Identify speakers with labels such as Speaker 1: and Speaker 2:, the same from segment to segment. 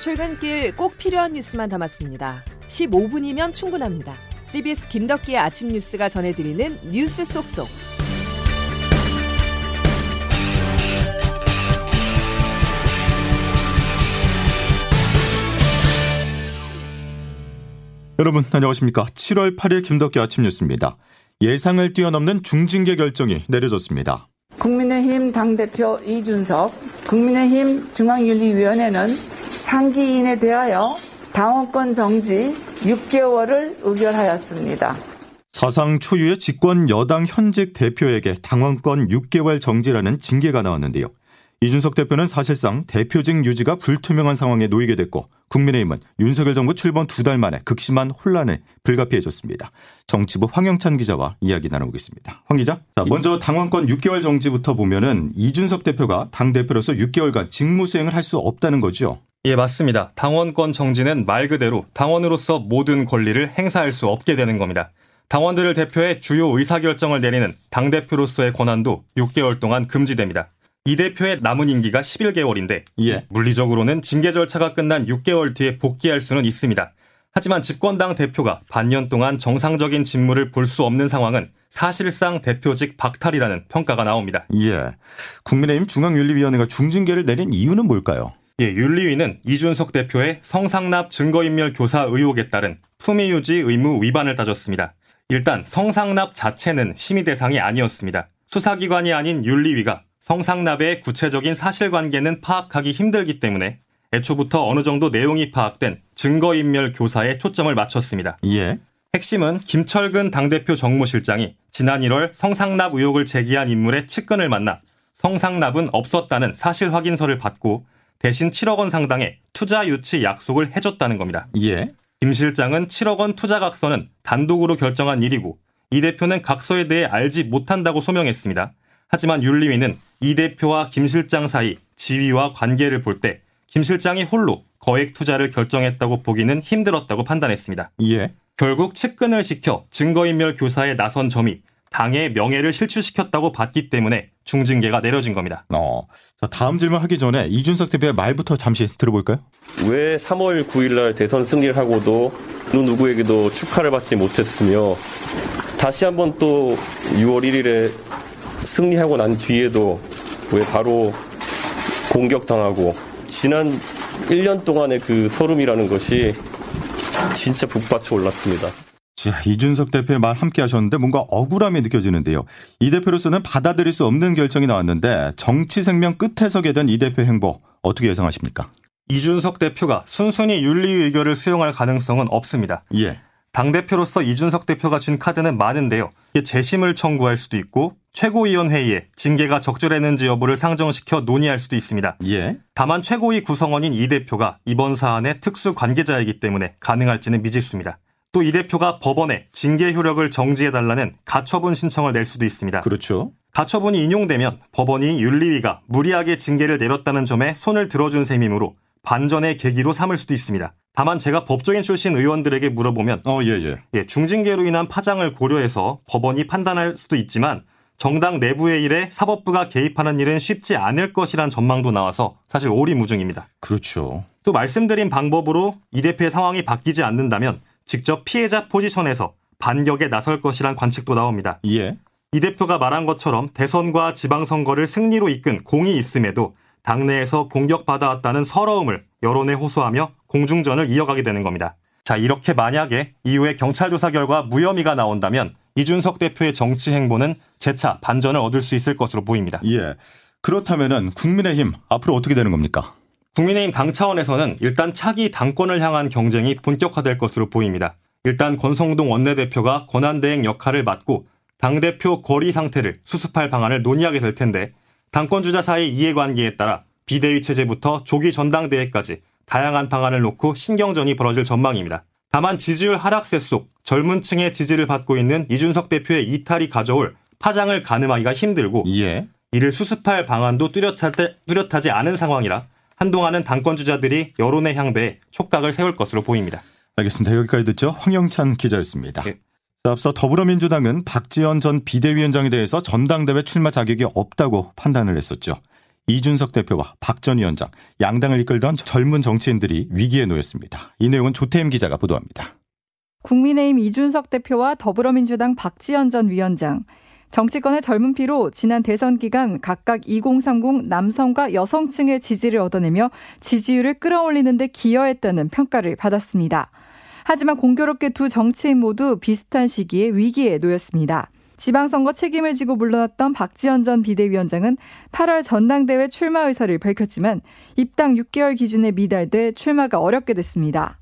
Speaker 1: 출근길 꼭 필요한 뉴스만 담았습니다. 15분이면 충분합니다. CBS 김덕기의 아침 뉴스가 전해드리는 뉴스 속속.
Speaker 2: 여러분 안녕하십니까? 7월 8일 김덕기 아침 뉴스입니다. 예상을 뛰어넘는 중징계 결정이 내려졌습니다.
Speaker 3: 국민의힘 당대표 이준석, 국민의힘 중앙윤리위원회는 상기인에 대하여 당원권 정지 6개월을 의결하였습니다.
Speaker 2: 사상 초유의 집권 여당 현직 대표에게 당원권 6개월 정지라는 징계가 나왔는데요. 이준석 대표는 사실상 대표직 유지가 불투명한 상황에 놓이게 됐고 국민의힘은 윤석열 정부 출범 두 달 만에 극심한 혼란을 불가피해줬습니다. 정치부 황영찬 기자와 이야기 나눠보겠습니다. 황 기자. 자, 먼저 당원권 6개월 정지부터 보면은 이준석 대표가 당 대표로서 6개월간 직무 수행을 할 수 없다는 거죠.
Speaker 4: 예, 맞습니다. 당원권 정지는 말 그대로 당원으로서 모든 권리를 행사할 수 없게 되는 겁니다. 당원들을 대표해 주요 의사결정을 내리는 당대표로서의 권한도 6개월 동안 금지됩니다. 이 대표의 남은 임기가 11개월인데 예. 물리적으로는 징계 절차가 끝난 6개월 뒤에 복귀할 수는 있습니다. 하지만 집권당 대표가 반년 동안 정상적인 직무를 볼 수 없는 상황은 사실상 대표직 박탈이라는 평가가 나옵니다.
Speaker 2: 예. 국민의힘 중앙윤리위원회가 중징계를 내린 이유는 뭘까요?
Speaker 4: 예, 윤리위는 이준석 대표의 성상납 증거인멸 교사 의혹에 따른 품위 유지 의무 위반을 따졌습니다. 일단 성상납 자체는 심의 대상이 아니었습니다. 수사기관이 아닌 윤리위가 성상납의 구체적인 사실관계는 파악하기 힘들기 때문에 애초부터 어느 정도 내용이 파악된 증거인멸 교사에 초점을 맞췄습니다.
Speaker 2: 예.
Speaker 4: 핵심은 김철근 당대표 정무실장이 지난 1월 성상납 의혹을 제기한 인물의 측근을 만나 성상납은 없었다는 사실 확인서를 받고 대신 7억 원 상당의 투자 유치 약속을 해줬다는 겁니다.
Speaker 2: 예.
Speaker 4: 김 실장은 7억 원 투자 각서는 단독으로 결정한 일이고 이 대표는 각서에 대해 알지 못한다고 소명했습니다. 하지만 윤리위는 이 대표와 김 실장 사이 지위와 관계를 볼 때 김 실장이 홀로 거액 투자를 결정했다고 보기는 힘들었다고 판단했습니다.
Speaker 2: 예.
Speaker 4: 결국 측근을 시켜 증거인멸 교사에 나선 점이 당의 명예를 실추시켰다고 봤기 때문에 중징계가 내려진 겁니다.
Speaker 2: 어. 자, 다음 질문 하기 전에 이준석 대표의 말부터 잠시 들어볼까요?
Speaker 5: 왜 3월 9일 날 대선 승리를 하고도 누구에게도 축하를 받지 못했으며 다시 한번 또 6월 1일에 승리하고 난 뒤에도 왜 바로 공격당하고 지난 1년 동안의 그 서름이라는 것이 진짜 북받쳐 올랐습니다.
Speaker 2: 자, 이준석 대표의 말 함께 하셨는데 뭔가 억울함이 느껴지는데요. 이 대표로서는 받아들일 수 없는 결정이 나왔는데 정치 생명 끝에 서게 된 이 대표 행보 어떻게 예상하십니까?
Speaker 4: 이준석 대표가 순순히 윤리 의결을 수용할 가능성은 없습니다.
Speaker 2: 예.
Speaker 4: 당대표로서 이준석 대표가 준 카드는 많은데요. 재심을 청구할 수도 있고 최고위원회의에 징계가 적절했는지 여부를 상정시켜 논의할 수도 있습니다.
Speaker 2: 예.
Speaker 4: 다만 최고위 구성원인 이 대표가 이번 사안의 특수 관계자이기 때문에 가능할지는 미지수입니다. 또 이 대표가 법원에 징계 효력을 정지해달라는 가처분 신청을 낼 수도 있습니다.
Speaker 2: 그렇죠.
Speaker 4: 가처분이 인용되면 법원이 윤리위가 무리하게 징계를 내렸다는 점에 손을 들어준 셈이므로 반전의 계기로 삼을 수도 있습니다. 다만 제가 법조인 출신 의원들에게 물어보면
Speaker 2: 어, 예, 예.
Speaker 4: 예, 중징계로 인한 파장을 고려해서 법원이 판단할 수도 있지만 정당 내부의 일에 사법부가 개입하는 일은 쉽지 않을 것이란 전망도 나와서 사실 오리무중입니다.
Speaker 2: 그렇죠.
Speaker 4: 또 말씀드린 방법으로 이 대표의 상황이 바뀌지 않는다면 직접 피해자 포지션에서 반격에 나설 것이란 관측도 나옵니다.
Speaker 2: 예.
Speaker 4: 이 대표가 말한 것처럼 대선과 지방선거를 승리로 이끈 공이 있음에도 당내에서 공격받아왔다는 서러움을 여론에 호소하며 공중전을 이어가게 되는 겁니다. 자, 이렇게 만약에 이후에 경찰 조사 결과 무혐의가 나온다면 이준석 대표의 정치 행보는 재차 반전을 얻을 수 있을 것으로 보입니다.
Speaker 2: 예. 그렇다면은 국민의힘 앞으로 어떻게 되는 겁니까?
Speaker 4: 국민의힘 당 차원에서는 일단 차기 당권을 향한 경쟁이 본격화될 것으로 보입니다. 일단 권성동 원내대표가 권한대행 역할을 맡고 당대표 거리 상태를 수습할 방안을 논의하게 될 텐데 당권 주자 사이 이해관계에 따라 비대위 체제부터 조기 전당대회까지 다양한 방안을 놓고 신경전이 벌어질 전망입니다. 다만 지지율 하락세 속 젊은 층의 지지를 받고 있는 이준석 대표의 이탈이 가져올 파장을 가늠하기가 힘들고
Speaker 2: 예.
Speaker 4: 이를 수습할 방안도 뚜렷하지 않은 상황이라 한동안은 당권 주자들이 여론의 향배에 촉각을 세울 것으로 보입니다.
Speaker 2: 알겠습니다. 여기까지 듣죠. 황영찬 기자였습니다. 네. 앞서 더불어민주당은 박지원 전 비대위원장에 대해서 전당대회 출마 자격이 없다고 판단을 했었죠. 이준석 대표와 박 전 위원장, 양당을 이끌던 젊은 정치인들이 위기에 놓였습니다. 이 내용은 조태임 기자가 보도합니다.
Speaker 6: 국민의힘 이준석 대표와 더불어민주당 박지원 전 위원장, 정치권의 젊은 피로 지난 대선 기간 각각 2030 남성과 여성층의 지지를 얻어내며 지지율을 끌어올리는데 기여했다는 평가를 받았습니다. 하지만 공교롭게 두 정치인 모두 비슷한 시기에 위기에 놓였습니다. 지방선거 책임을 지고 물러났던 박지원 전 비대위원장은 8월 전당대회 출마 의사를 밝혔지만 입당 6개월 기준에 미달돼 출마가 어렵게 됐습니다.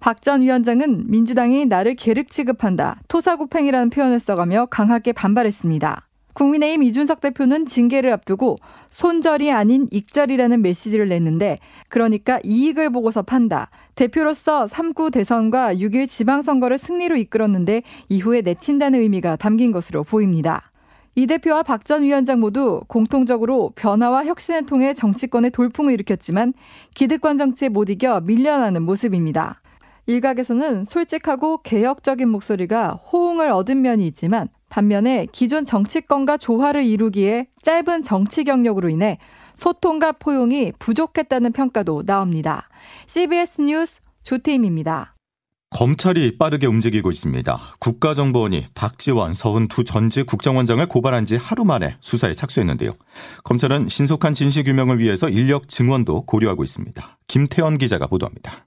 Speaker 6: 박 전 위원장은 민주당이 나를 계륵 취급한다, 토사구팽이라는 표현을 써가며 강하게 반발했습니다. 국민의힘 이준석 대표는 징계를 앞두고 손절이 아닌 익절이라는 메시지를 냈는데 그러니까 이익을 보고서 판다. 대표로서 3구 대선과 6일 지방선거를 승리로 이끌었는데 이후에 내친다는 의미가 담긴 것으로 보입니다. 이 대표와 박 전 위원장 모두 공통적으로 변화와 혁신을 통해 정치권의 돌풍을 일으켰지만 기득권 정치에 못 이겨 밀려나는 모습입니다. 일각에서는 솔직하고 개혁적인 목소리가 호응을 얻은 면이 있지만 반면에 기존 정치권과 조화를 이루기에 짧은 정치 경력으로 인해 소통과 포용이 부족했다는 평가도 나옵니다. CBS 뉴스 조태임입니다.
Speaker 2: 검찰이 빠르게 움직이고 있습니다. 국가정보원이 박지원, 서훈 두 전직 국정원장을 고발한 지 하루 만에 수사에 착수했는데요. 검찰은 신속한 진실규명을 위해서 인력 증원도 고려하고 있습니다. 김태원 기자가 보도합니다.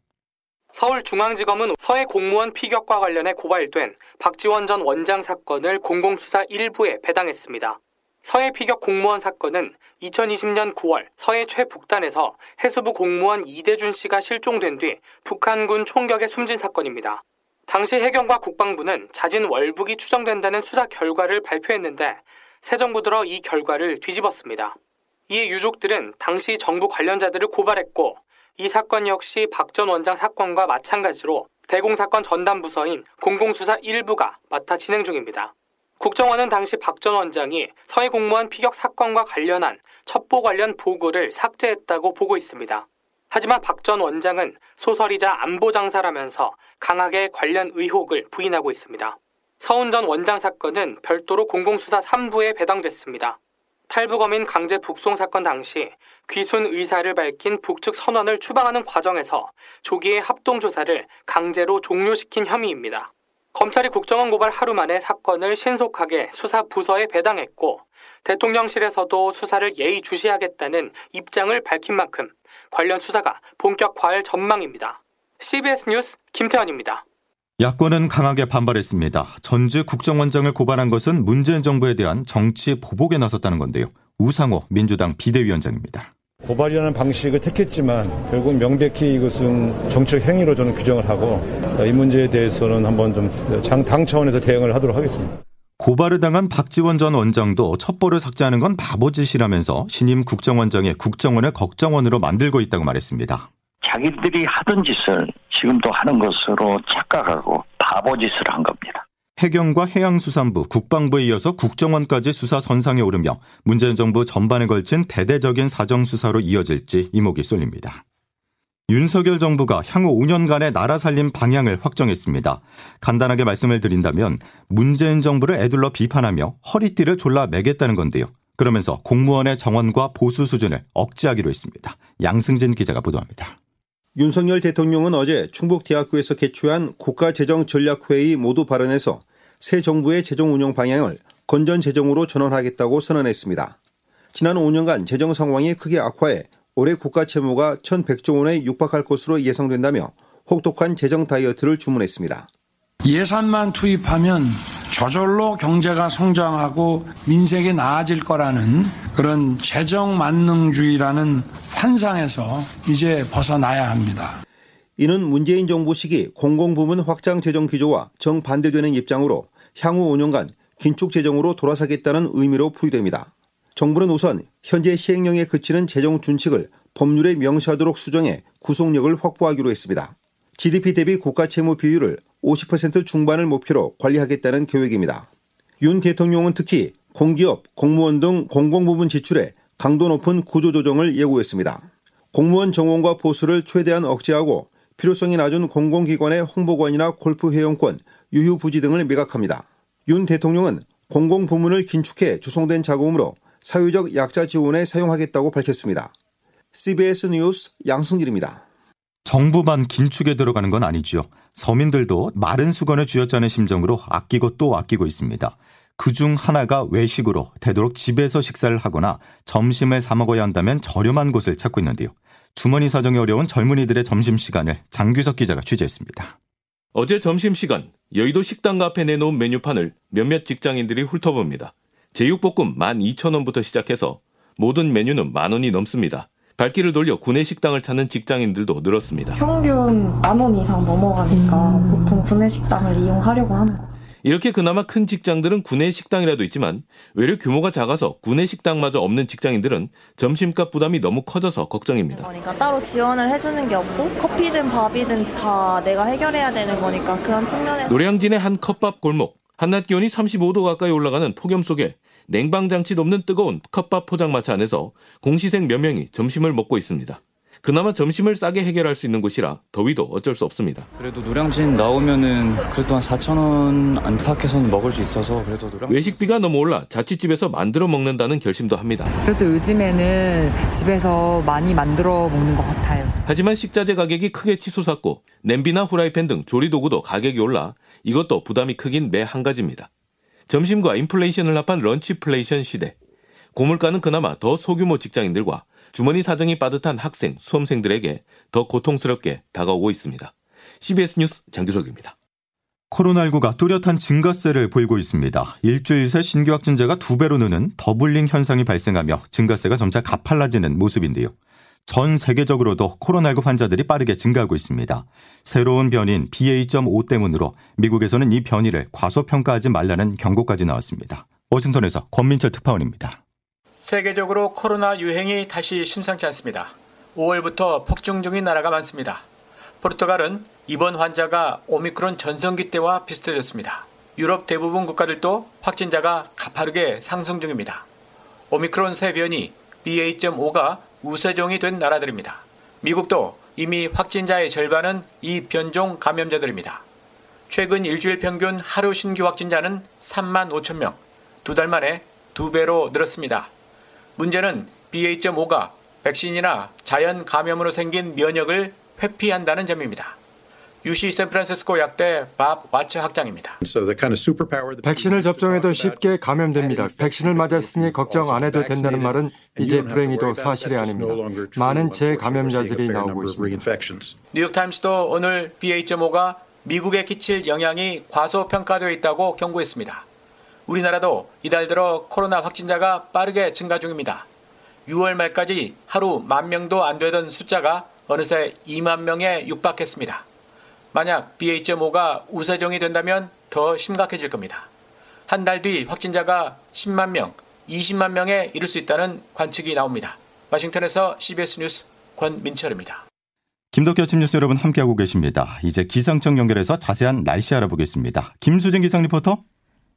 Speaker 7: 서울중앙지검은 서해 공무원 피격과 관련해 고발된 박지원 전 원장 사건을 공공수사 1부에 배당했습니다. 서해 피격 공무원 사건은 2020년 9월 서해 최북단에서 해수부 공무원 이대준 씨가 실종된 뒤 북한군 총격에 숨진 사건입니다. 당시 해경과 국방부는 자진 월북이 추정된다는 수사 결과를 발표했는데 새 정부 들어 이 결과를 뒤집었습니다. 이에 유족들은 당시 정부 관련자들을 고발했고 이 사건 역시 박 전 원장 사건과 마찬가지로 대공사건 전담 부서인 공공수사 1부가 맡아 진행 중입니다. 국정원은 당시 박 전 원장이 서해 공무원 피격 사건과 관련한 첩보 관련 보고를 삭제했다고 보고 있습니다. 하지만 박 전 원장은 소설이자 안보 장사라면서 강하게 관련 의혹을 부인하고 있습니다. 서훈 전 원장 사건은 별도로 공공수사 3부에 배당됐습니다. 탈북어민 강제 북송 사건 당시 귀순 의사를 밝힌 북측 선언을 추방하는 과정에서 조기에 합동조사를 강제로 종료시킨 혐의입니다. 검찰이 국정원 고발 하루 만에 사건을 신속하게 수사 부서에 배당했고 대통령실에서도 수사를 예의주시하겠다는 입장을 밝힌 만큼 관련 수사가 본격화할 전망입니다. CBS 뉴스 김태환입니다.
Speaker 2: 야권은 강하게 반발했습니다. 전직 국정원장을 고발한 것은 문재인 정부에 대한 정치 보복에 나섰다는 건데요. 우상호 민주당 비대위원장입니다.
Speaker 8: 고발이라는 방식을 택했지만 결국 명백히 이것은 정책 행위로 저는 규정을 하고 이 문제에 대해서는 한번 좀당 차원에서 대응을 하도록 하겠습니다.
Speaker 2: 고발을 당한 박지원 전 원장도 첩보를 삭제하는 건 바보짓이라면서 신임 국정원장의 국정원을 걱정원으로 만들고 있다고 말했습니다.
Speaker 9: 자기들이 하던 짓을 지금도 하는 것으로 착각하고 바보 짓을 한 겁니다.
Speaker 2: 해경과 해양수산부, 국방부에 이어서 국정원까지 수사 선상에 오르며 문재인 정부 전반에 걸친 대대적인 사정수사로 이어질지 이목이 쏠립니다. 윤석열 정부가 향후 5년간의 나라 살림 방향을 확정했습니다. 간단하게 말씀을 드린다면 문재인 정부를 애둘러 비판하며 허리띠를 졸라 매겠다는 건데요. 그러면서 공무원의 정원과 보수 수준을 억제하기로 했습니다. 양승진 기자가 보도합니다.
Speaker 10: 윤석열 대통령은 어제 충북대학교에서 개최한 국가재정전략회의 모두 발언에서 새 정부의 재정 운영 방향을 건전 재정으로 전환하겠다고 선언했습니다. 지난 5년간 재정 상황이 크게 악화해 올해 국가 채무가 1,100조 원에 육박할 것으로 예상된다며 혹독한 재정 다이어트를 주문했습니다.
Speaker 11: 예산만 투입하면 저절로 경제가 성장하고 민생이 나아질 거라는 그런 재정 만능주의라는 환상에서 이제 벗어나야 합니다.
Speaker 10: 이는 문재인 정부 시기 공공부문 확장 재정 기조와 정반대되는 입장으로 향후 5년간 긴축 재정으로 돌아서겠다는 의미로 풀이됩니다. 정부는 우선 현재 시행령에 그치는 재정 준칙을 법률에 명시하도록 수정해 구속력을 확보하기로 했습니다. GDP 대비 국가 채무 비율을 50% 중반을 목표로 관리하겠다는 계획입니다. 윤 대통령은 특히 공기업, 공무원 등 공공부문 지출에 강도 높은 구조조정을 예고했습니다. 공무원 정원과 보수를 최대한 억제하고 필요성이 낮은 공공기관의 홍보관이나 골프 회원권, 유휴부지 등을 매각합니다. 윤 대통령은 공공부문을 긴축해 조성된 자금으로 사회적 약자 지원에 사용하겠다고 밝혔습니다. CBS 뉴스 양승길입니다.
Speaker 2: 정부만 긴축에 들어가는 건 아니지요. 서민들도 마른 수건을 쥐어짜는 심정으로 아끼고 또 아끼고 있습니다. 그중 하나가 외식으로 되도록 집에서 식사를 하거나 점심을 사 먹어야 한다면 저렴한 곳을 찾고 있는데요. 주머니 사정이 어려운 젊은이들의 점심시간을 장규석 기자가 취재했습니다.
Speaker 12: 어제 점심시간 여의도 식당 앞에 내놓은 메뉴판을 몇몇 직장인들이 훑어봅니다. 제육볶음 12,000원부터 시작해서 모든 메뉴는 만 원이 넘습니다. 발길을 돌려 구내 식당을 찾는 직장인들도 늘었습니다.
Speaker 13: 평균 만 원 이상 넘어가니까 음. 보통 구내 식당을 이용하려고 하는 거.
Speaker 12: 이렇게 그나마 큰 직장들은 구내 식당이라도 있지만 외려 규모가 작아서 구내 식당마저 없는 직장인들은 점심값 부담이 너무 커져서 걱정입니다.
Speaker 13: 그러니까 따로 지원을 해주는 게 없고 커피든 밥이든 다 내가 해결해야 되는 거니까 그런 측면에서
Speaker 12: 노량진의 한 컵밥 골목 한낮 기온이 35도 가까이 올라가는 폭염 속에 냉방장치도 없는 뜨거운 컵밥 포장마차 안에서 공시생 몇 명이 점심을 먹고 있습니다. 그나마 점심을 싸게 해결할 수 있는 곳이라 더위도 어쩔 수 없습니다.
Speaker 14: 그래도 노량진 나오면은 그래도 한 4천 원 안팎에서는 먹을 수 있어서 그래도 노량
Speaker 12: 외식비가 너무 올라 자취집에서 만들어 먹는다는 결심도 합니다.
Speaker 15: 그래서 요즘에는 집에서 많이 만들어 먹는 것 같아요.
Speaker 12: 하지만 식자재 가격이 크게 치솟았고 냄비나 후라이팬 등 조리 도구도 가격이 올라 이것도 부담이 크긴 매 한 가지입니다. 점심과 인플레이션을 합한 런치플레이션 시대. 고물가는 그나마 더 소규모 직장인들과 주머니 사정이 빠듯한 학생, 수험생들에게 더 고통스럽게 다가오고 있습니다. CBS 뉴스 장규석입니다.
Speaker 2: 코로나19가 뚜렷한 증가세를 보이고 있습니다. 일주일 새 신규 확진자가 두 배로 느는 더블링 현상이 발생하며 증가세가 점차 가팔라지는 모습인데요. 전 세계적으로도 코로나19 환자들이 빠르게 증가하고 있습니다. 새로운 변인 BA.5 때문으로 미국에서는 이 변이를 과소평가하지 말라는 경고까지 나왔습니다. 워싱턴에서 권민철 특파원입니다.
Speaker 16: 세계적으로 코로나 유행이 다시 심상치 않습니다. 5월부터 폭증 중인 나라가 많습니다. 포르투갈은 이번 환자가 오미크론 전성기 때와 비슷해졌습니다. 유럽 대부분 국가들도 확진자가 가파르게 상승 중입니다. 오미크론 새 변이 BA.5가 우세종이 된 나라들입니다. 미국도 이미 확진자의 절반은 이 변종 감염자들입니다. 최근 일주일 평균 하루 신규 확진자는 3만 5천 명, 두 달 만에 두 배로 늘었습니다. 문제는 BA.5가 백신이나 자연 감염으로 생긴 면역을 회피한다는 점입니다. UC 샌프란시스코 약대 밥 와츠 학장입니다.
Speaker 17: 백신을 접종해도 쉽게 감염됩니다. 백신을 맞았으니 걱정 안 해도 된다는 말은 이제 불행히도 사실이 아닙니다. 많은 재감염자들이 나오고 있습니다.
Speaker 16: 뉴욕타임스도 오늘 BA.5가 미국에 끼칠 영향이 과소평가되어 있다고 경고했습니다. 우리나라도 이달 들어 코로나 확진자가 빠르게 증가 중입니다. 6월 말까지 하루 만 명도 안 되던 숫자가 어느새 2만 명에 육박했습니다. 만약 BA.5가 우세종이 된다면 더 심각해질 겁니다. 한 달 뒤 확진자가 10만 명, 20만 명에 이를 수 있다는 관측이 나옵니다. 와싱턴에서 CBS 뉴스 권민철입니다.
Speaker 2: 김덕기 아침 뉴스 여러분 함께하고 계십니다. 이제 기상청 연결해서 자세한 날씨 알아보겠습니다. 김수진 기상 리포터.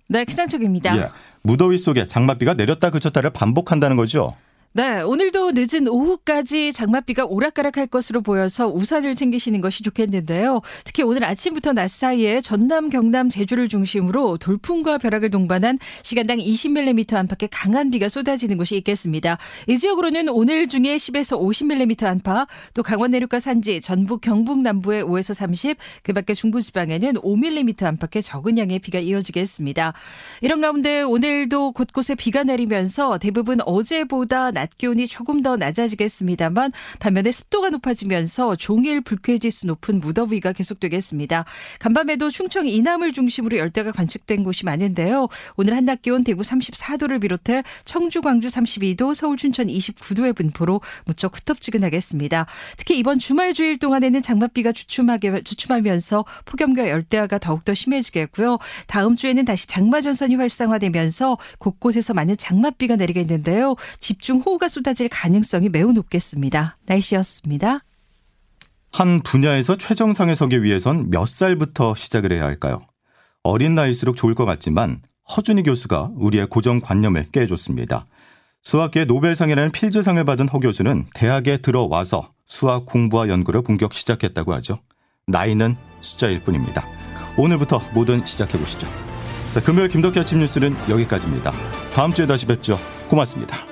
Speaker 18: 네, 기상청입니다. 예,
Speaker 2: 무더위 속에 장맛비가 내렸다 그쳤다를 반복한다는 거죠.
Speaker 18: 네, 오늘도 늦은 오후까지 장맛비가 오락가락할 것으로 보여서 우산을 챙기시는 것이 좋겠는데요. 특히 오늘 아침부터 낮 사이에 전남, 경남, 제주를 중심으로 돌풍과 벼락을 동반한 시간당 20mm 안팎의 강한 비가 쏟아지는 곳이 있겠습니다. 이 지역으로는 오늘 중에 10에서 50mm 안팎, 또 강원 내륙과 산지, 전북, 경북 남부에 5에서 30, 그 밖에 중부지방에는 5mm 안팎의 적은 양의 비가 이어지겠습니다. 이런 가운데 오늘도 곳곳에 비가 내리면서 대부분 어제보다 낮 기온이 조금 더 낮아지겠습니다만 반면에 습도가 높아지면서 종일 불쾌지수 높은 무더위가 계속되겠습니다. 간밤에도 충청 이남을 중심으로 열대가 관측된 곳이 많은데요. 오늘 한낮 기온 대구 34도를 비롯해 청주, 광주 32도, 서울, 춘천 29도의 분포로 무척 후텁지근하겠습니다. 특히 이번 주말 주일 동안에는 장맛비가 주춤하게 주춤하면서 폭염과 열대야가 더욱더 심해지겠고요. 다음 주에는 다시 장마 전선이 활성화되면서 곳곳에서 많은 장맛비가 내리겠는데요. 집중 호 호우가 쏟아질 가능성이 매우 높겠습니다. 날씨였습니다.
Speaker 2: 한 분야에서 최정상에 서기 위해선 몇 살부터 시작을 해야 할까요? 어린 나이일수록 좋을 것 같지만 허준희 교수가 우리의 고정관념을 깨줬습니다. 수학계 노벨상이라는 필즈상을 받은 허 교수는 대학에 들어와서 수학 공부와 연구를 본격 시작했다고 하죠. 나이는 숫자일 뿐입니다. 오늘부터 뭐든 시작해 보시죠. 자, 금요일 김덕기 아침 뉴스는 여기까지입니다. 다음 주에 다시 뵙죠. 고맙습니다.